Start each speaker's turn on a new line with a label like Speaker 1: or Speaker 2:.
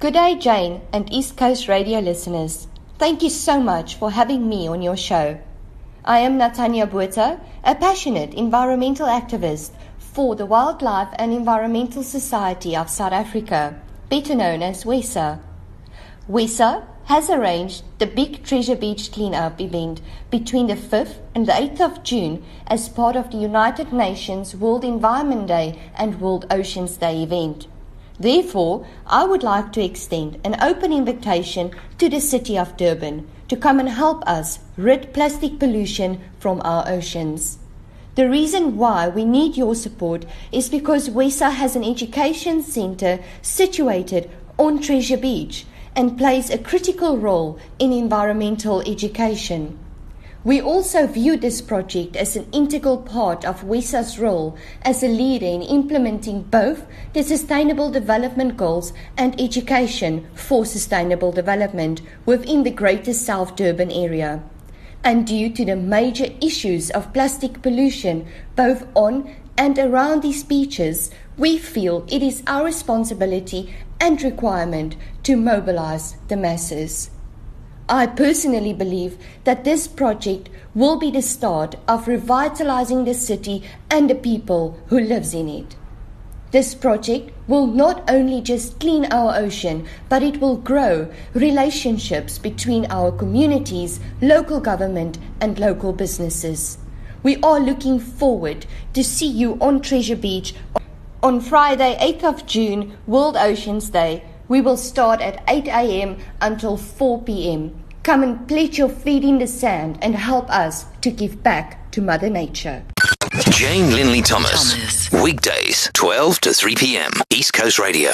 Speaker 1: Good day, Jane and East Coast Radio listeners. Thank you so much for having me on your show. I am Natanya Botha, a passionate environmental activist for the Wildlife and Environmental Society of South Africa, better known as WESSA. WESSA has arranged the Big Treasure Beach cleanup event between the 5th and the 8th of June as part of the United Nations World Environment Day and World Oceans Day event. Therefore, I would like to extend an open invitation to the city of Durban to come and help us rid plastic pollution from our oceans. The reason why we need your support is because WESSA has an education center situated on Treasure Beach and plays a critical role in environmental education. We also view this project as an integral part of WESSA's role as a leader in implementing both the Sustainable Development Goals and education for sustainable development within the Greater South Durban area. And due to the major issues of plastic pollution both on and around these beaches, we feel it is our responsibility and requirement to mobilize the masses. I personally believe that this project will be the start of revitalizing the city and the people who lives in it. This project will not only just clean our ocean, but it will grow relationships between our communities, local government, and local businesses. We are looking forward to see you on Treasure Beach on Friday, 8th of June, World Oceans Day. We will start at 8 a.m. until 4 p.m. Come and pledge your feet in the sand and help us to give back to Mother Nature.
Speaker 2: Jane Linley Thomas. Thomas. Weekdays, 12 to 3 p.m. East Coast Radio.